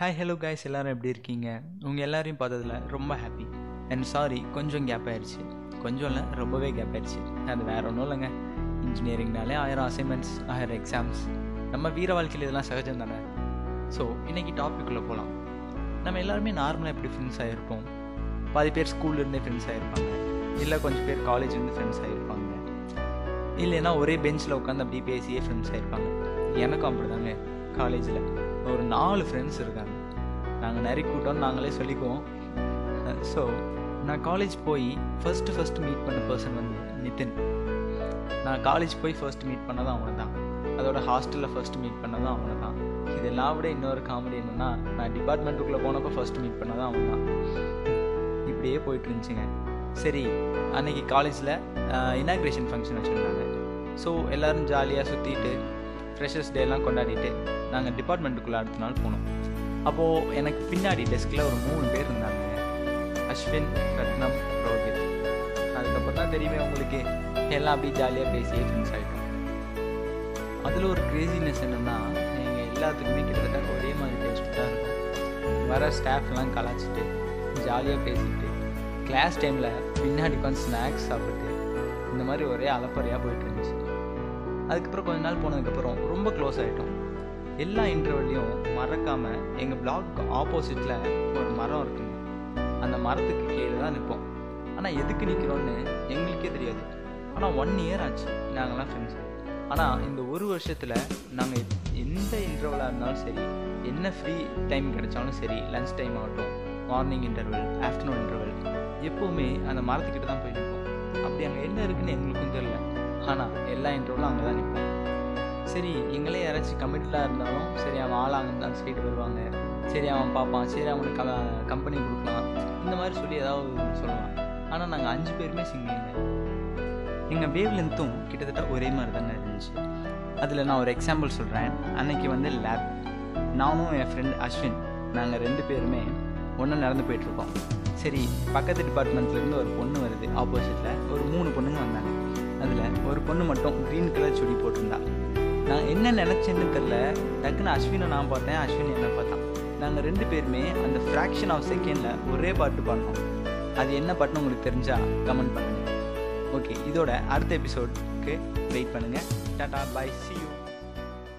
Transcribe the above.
Hi hello guys எல்லோரும் எப்படி இருக்கீங்க? உங்கள் எல்லாரையும் பார்த்ததுல ரொம்ப ஹாப்பி அண்ட் சாரி கொஞ்சம் கேப் ஆயிடுச்சு. கொஞ்சம் இல்லை ரொம்பவே கேப் ஆயிடுச்சு. அது வேற ஒன்றும் இல்லைங்க. இன்ஜினியரிங்னாலே ஆயிரம் அசைன்மெண்ட்ஸ் ஆயிரம் எக்ஸாம்ஸ் நம்ம வீர வாழ்க்கையில் இதெல்லாம் சகஜம் தானே? ஸோ இன்றைக்கி டாப்பிக்குள்ளே போகலாம் நம்ம எல்லாருமே நார்மலாக எப்படி ஃப்ரெண்ட்ஸ் ஆகிருப்போம் பாதி பேர் ஸ்கூல்லேருந்தே ஃப்ரெண்ட்ஸ் ஆகிருப்பாங்க இல்லை கொஞ்சம் பேர் காலேஜ்லேருந்து ஃப்ரெண்ட்ஸ் ஆகிருப்பாங்க இல்லைன்னா ஒரே பெஞ்சில் உட்காந்து அப்படியே பேசியே ஃப்ரெண்ட்ஸ் ஆகிருப்பாங்க எனக்கும் அப்படிதாங்க. காலேஜில் ஒரு நாலு ஃப்ரெண்ட்ஸ் இருக்காங்க. நாங்கள் நிறைய கூட்டம்னு நாங்களே சொல்லிக்குவோம். ஸோ நான் காலேஜ் போய் ஃபஸ்ட்டு ஃபஸ்ட்டு மீட் பண்ண பர்சன் வந்து நிதின் நான் காலேஜ் போய் ஃபர்ஸ்ட் மீட் பண்ணதும் அவனை தான் அதோட ஹாஸ்டலில் ஃபர்ஸ்ட் மீட் பண்ணதும் அவனை தான் இதெல்லாம் விட இன்னொரு காமெடி என்னென்னா நான் டிபார்ட்மெண்ட்டுக்குள்ளே போனப்போ ஃபர்ஸ்ட் மீட் பண்ணதும் அவன் தான் இப்படியே போயிட்டு இருந்துச்சுங்க சரி அன்னைக்கு காலேஜில் இனாக்ரேஷன் ஃபங்க்ஷன் வச்சுருந்தாங்க. ஸோ எல்லோரும் ஜாலியாக சுற்றிட்டு ஃப்ரெஷர்ஸ் டேலாம் கொண்டாடிட்டு நாங்கள் டிபார்ட்மெண்ட்டுக்குள்ளே அடுத்த நாள் போனோம். அப்போது எனக்கு பின்னாடி டெஸ்கில் ஒரு மூணு பேர் இருந்தாங்க. அஸ்வின் ரத்னம் ரோஹித். அதுக்கப்புறம் தான் தெரியுமே உங்களுக்கு எல்லாம் அப்படியே ஜாலியாக பேசியே ஃப்ரெண்ட்ஸ் ஆகிட்டோம் அதில் ஒரு கிரேசினஸ் என்னென்னா எங்கள் எல்லாத்துக்குமே கிட்டத்தட்ட ஒரே மாதிரி டேஸ்ட் தான் இருக்கும். வர ஸ்டாஃப்லாம் கலாச்சிட்டு ஜாலியாக பேசிட்டு கிளாஸ் டைமில் பின்னாடி உட்காந்து ஸ்நாக்ஸ் சாப்பிட்டு இந்த மாதிரி ஒரே அலப்பறையாக போயிட்டு இருந்துச்சு. அதுக்கப்புறம் கொஞ்ச நாள் போனதுக்கப்புறம் ரொம்ப க்ளோஸ் ஆகிட்டோம் எல்லா இன்டர்வல்லையும் மறக்காமல் எங்கள் பிளாக் ஆப்போசிட்டில் ஒரு மரம் இருக்குங்க. அந்த மரத்துக்கு கீழே தான் நிற்போம் ஆனால் எதுக்கு நிற்கிறோன்னு எங்களுக்கே தெரியாது. ஆனால் ஒன் இயர் ஆச்சு நாங்கள்லாம் ஃப்ரெண்ட்ஸ் ஆனால் இந்த ஒரு வருஷத்தில் நாங்கள் எந்த இன்டர்வலாக இருந்தாலும் சரி என்ன ஃப்ரீ டைம் கிடைச்சாலும் சரி லன்ச் டைம் ஆகட்டும் மார்னிங் இன்டர்வல் ஆஃப்டர்நூன் இன்டர்வல் எப்போவுமே அந்த மரத்துக்கிட்ட தான் போய் நிற்போம் அப்படி அங்கே என்ன இருக்குன்னு எங்களுக்கும் தெரியல. ஆனால் எல்லா இன்டர்வியூலும் அங்கே தான் நிற்போம் சரி எங்களே யாராச்சும் கமிட்டடாக இருந்தாலும் சரி அவன் ஆளாக இருந்தாலும் சொல்லிட்டு வருவாங்க. சரி அவன் பார்ப்பான். சரி அவனுக்கு க கம்பெனி கொடுக்கலாம். இந்த மாதிரி சொல்லி ஏதாவது சொல்லலாம். ஆனால் நாங்கள் அஞ்சு பேருமே சிங்கிங்க எங்கள் வேவ் லென்த்தும் கிட்டத்தட்ட ஒரே மாதிரி தானே இருந்துச்சு. அதில் நான் ஒரு எக்ஸாம்பிள் சொல்கிறேன் அன்னைக்கு வந்து லேப் நானும் என் ஃப்ரெண்ட் அஸ்வின் நாங்கள் ரெண்டு பேருமே ஒன்று நடந்து போயிட்டுருக்கோம் சரி பக்கத்து டிபார்ட்மெண்ட்லேருந்து ஒரு பொண்ணு வருது. ஆப்போசிட்டில் ஒரு மூணு பொண்ணுங்க பொண்ணு மட்டும் க்ரீன் கலர் சுடி போட்டிருந்தா. நான் என்ன நினச்சேன்னு தெரில டக்குன்னு அஸ்வினை நான் பார்த்தேன். அஸ்வின் என்ன பார்த்தான். நாங்கள் ரெண்டு பேருமே அந்த ஃப்ராக்ஷன் ஆஃப் செகண்டில் ஒரே பாட்டு பாடினோம் அது என்ன பாட்டுன்னு உங்களுக்கு தெரிஞ்சால் கமெண்ட் பண்ணுங்கள் ஓகே இதோட அடுத்த எபிசோடுக்கு வெயிட் பண்ணுங்கள் டாட்டா பாய் சி யூ